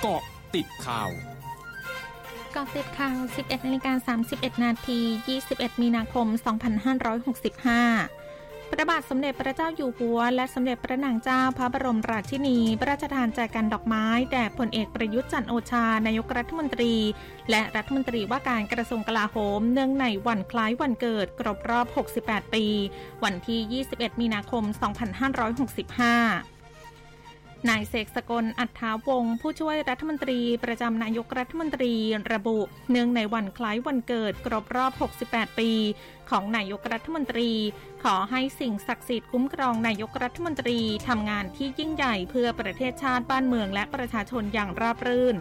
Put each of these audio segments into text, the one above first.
เกาะติดข่าวกาะติดข่าว 11นาฬิกา31 นาที 21 มีนาคม 2565 พระบาทสมเด็จพระเจ้าอยู่หัว และสมเด็จพระนางเจ้าพระบรมราชินีพระราชทานแจกันดอกไม้ แด่พลเอกประยุทธ์จันโอชา นายกรัฐมนตรี และรัฐมนตรีว่าการกระทรวงกลาโหม เนื่องในวันคล้ายวันเกิดครบรอบ 68 ปี วันที่ 21 มีนาคม 2565 นายเสกสกลอัฏฐาวงศ์ผู้ช่วยรัฐมนตรีประจำนายกรัฐมนตรีระบุ เนื่องในวันคล้ายวันเกิดครบรอบ 68 ปี ของนายกรัฐมนตรี ขอให้สิ่งศักดิ์สิทธิ์คุ้มครองนายกรัฐมนตรีทำงานที่ยิ่งใหญ่เพื่อประเทศชาติบ้านเมืองและประชาชนอย่างราบรื่น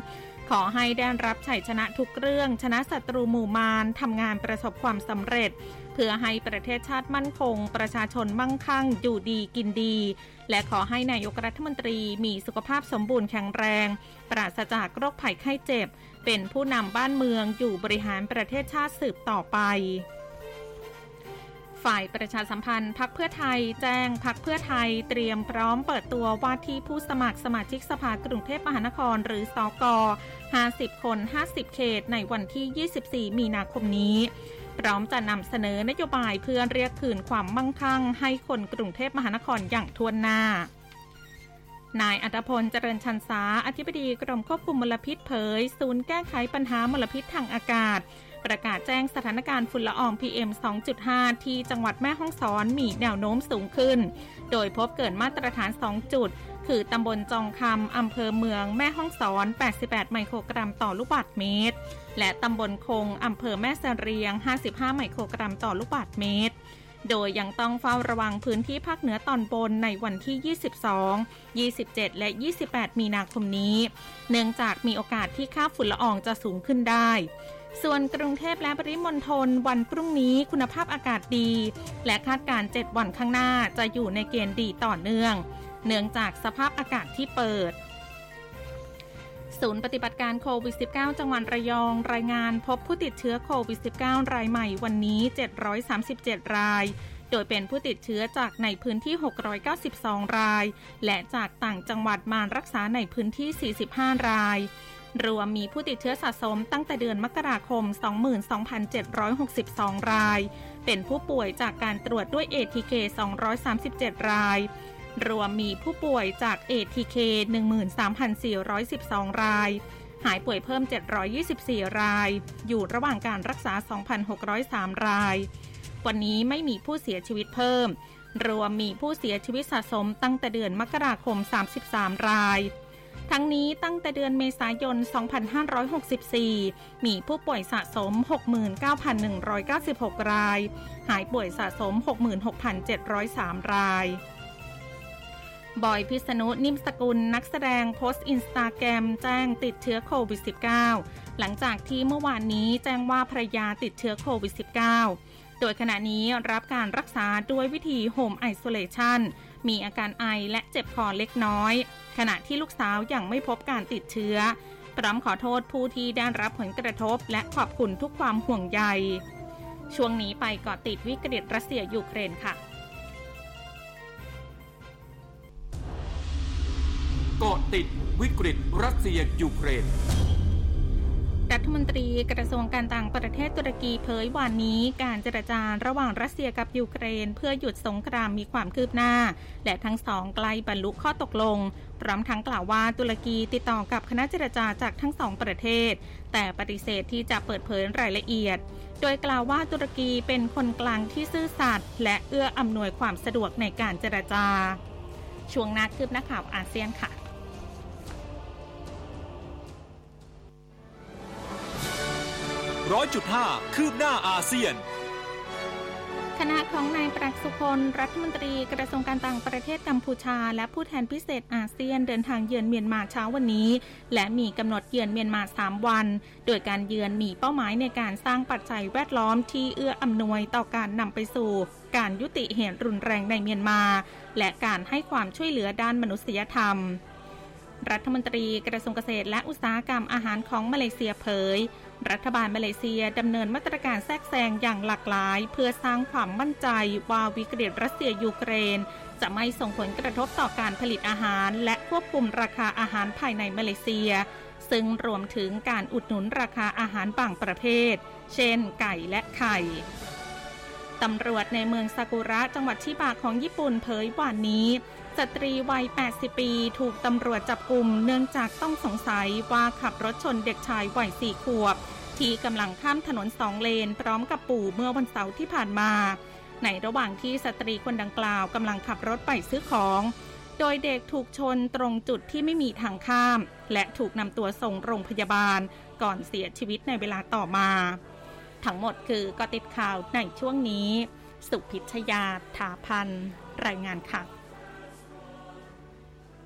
ขอให้ได้รับชัยชนะทุกเรื่อง ชนะศัตรูหมู่มารทำงานประสบความสำเร็จ เพื่อให้ประเทศชาติมั่นคง ประชาชนมั่งคั่ง อยู่ดีกินดี และขอให้นายกรัฐมนตรีมีสุขภาพสมบูรณ์แข็งแรง ปราศจากโรคภัยไข้เจ็บ เป็นผู้นำบ้านเมืองอยู่บริหารประเทศชาติสืบต่อไป ฝ่ายประชาสัมพันธ์พักเพื่อไทย แจ้งพักเพื่อไทย เตรียมพร้อมเปิดตัวว่าที่ผู้สมัครสมาชิกสภากรุงเทพมหานครหรือสอก50 คน 50 เขต ในวันที่ 24 มีนาคมนี้ พร้อมจะนำเสนอนโยบายเพื่อเรียกคืนความมั่งคั่ง ให้คนกรุงเทพมหานครอย่างทวนหน้านายอัตพลเจริญชันสาอธิบดีกรมควบคุมมลพิษเผย ศูนย์แก้ไขปัญหามลพิษทางอากาศ ประกาศแจ้งสถานการณ์ฝุ่นละออง PM 2.5 ที่จังหวัดแม่ฮ่องสอนมีแนวโน้มสูงขึ้น โดยพบเกินมาตรฐาน 2 จุด คือตำบลจองคำอำเภอเมืองแม่ฮ่องสอน 88 ไมโครกรัมต่อลูกบาศก์เมตร และตำบลคงอำเภอแม่เสรียง 55 ไมโครกรัมต่อลูกบาศก์เมตรโดยยังต้องเฝ้าระวังพื้นที่ภาคเหนือตอนบนในวันที่ 22 27 และ 28 มีนาคมนี้ เนื่องจากมีโอกาสที่ค่าฝุ่นละอองจะสูงขึ้นได้ ส่วนกรุงเทพและปริมณฑลวันพรุ่งนี้คุณภาพอากาศดี และคาดการ 7 วันข้างหน้าจะอยู่ในเกณฑ์ดีต่อเนื่อง เนื่องจากสภาพอากาศที่เปิด ศูนย์ปฏิบัติการโควิด -19 จังหวัดระยอง รายงานพบผู้ติดเชื้อโควิด -19 รายใหม่วันนี้ 737 ราย โดยเป็นผู้ติดเชื้อจากในพื้นที่ 692 ราย และจากต่างจังหวัดมารักษาในพื้นที่ 45 ราย รวมมีผู้ติดเชื้อสะสมตั้งแต่เดือนมกราคม 22,762 ราย เป็นผู้ป่วยจากการตรวจด้วย ATK 237 ราย รวมมีผู้ป่วยจาก ATK 13,412 ราย หายป่วยเพิ่ม 724 ราย อยู่ระหว่างการรักษา 2,603 ราย วันนี้ไม่มีผู้เสียชีวิตเพิ่ม รวมมีผู้เสียชีวิตสะสมตั้งแต่เดือนมกราคม 33 ราย ทั้งนี้ตั้งแต่เดือนเมษายน 2564 มีผู้ป่วยสะสม 69,196 ราย หายป่วยสะสม 66,703 รายบอยพิษณุนิ่มสกุลนักแสดงโพสต์อินสตาแกรมแจ้งติดเชื้อโควิด -19 หลังจากที่เมื่อวานนี้แจ้งว่าภรรยาติดเชื้อโควิด -19 โดยขณะนี้รับการรักษาด้วยวิธี home isolation มีอาการไอและเจ็บคอเล็กน้อย ขณะที่ลูกสาวยังไม่พบการติดเชื้อ พร้อมขอโทษผู้ที่ได้รับผลกระทบ และขอบคุณทุกความห่วงใย ช่วงนี้ไปเกาะติดวิกฤตรัสเซียยูเครนค่ะ เกาะติดวิกฤตรัสเซียยูเครน รัฐมนตรีกระทรวงการต่างประเทศตุรกีเผยวันนี้การเจรจาระหว่างรัสเซียกับยูเครน เพื่อหยุดสงครามมีความคืบหน้า และทั้งสองใกล้บรรลุข้อตกลง พร้อมทั้งกล่าวว่าตุรกีติดต่อกับคณะเจรจาจากทั้งสองประเทศ แต่ปฏิเสธที่จะเปิดเผยรายละเอียด โดยกล่าวว่าตุรกีเป็นคนกลางที่ซื่อสัตย์และเอื้ออำนวยความสะดวกในการเจรจา ช่วงนักคืบหน้าข่าวอาเซียนค่ะ ร้อยจุดห้าคืบหน้าอาเซียน คณะของนายปรักสุพลรัฐมนตรีกระทรวงการต่างประเทศกัมพูชา และผู้แทนพิเศษอาเซียนเดินทางเยือนเมียนมาเช้าวันนี้ และมีกำหนดเยือนเมียนมา 3 วัน โดยการเยือนมีเป้าหมายในการสร้างปัจจัยแวดล้อมที่เอื้ออำนวยต่อการนำไปสู่การยุติเหตุรุนแรงในเมียนมา และการให้ความช่วยเหลือด้านมนุษยธรรมรัฐมนตรีกระทรวงเกษตรและอุตสาหกรรมอาหารของมาเลเซียเผย รัฐบาลมาเลเซียดำเนินมาตรการแทรกแซงอย่างหลากหลาย เพื่อสร้างความมั่นใจว่าวิกฤตรัสเซียยูเครน จะไม่ส่งผลกระทบต่อการผลิตอาหาร และควบคุมราคาอาหารภายในมาเลเซีย ซึ่งรวมถึงการอุดหนุนราคาอาหารบางประเภท เช่น ไก่และไข่ตำรวจในเมืองซากุระจังหวัดชิบะของญี่ปุ่นเผยวันนี้ สตรีวัย 80 ปี ถูกตำรวจจับกลุ่มเนื่องจากต้องสงสัยว่าขับรถชนเด็กชายวัยสี่ขวบ ที่กำลังข้ามถนนสองเลน พร้อมกับปู่เมื่อวันเสาร์ที่ผ่านมา ในระหว่างที่สตรีคนดังกล่าวกำลังขับรถไปซื้อของ โดยเด็กถูกชนตรงจุดที่ไม่มีทางข้าม และถูกนำตัวส่งโรงพยาบาล ก่อนเสียชีวิตในเวลาต่อมา ทั้งหมดคือกติดข่าวในช่วงนี้ สุพิชยาถาพันรายงานค่ะ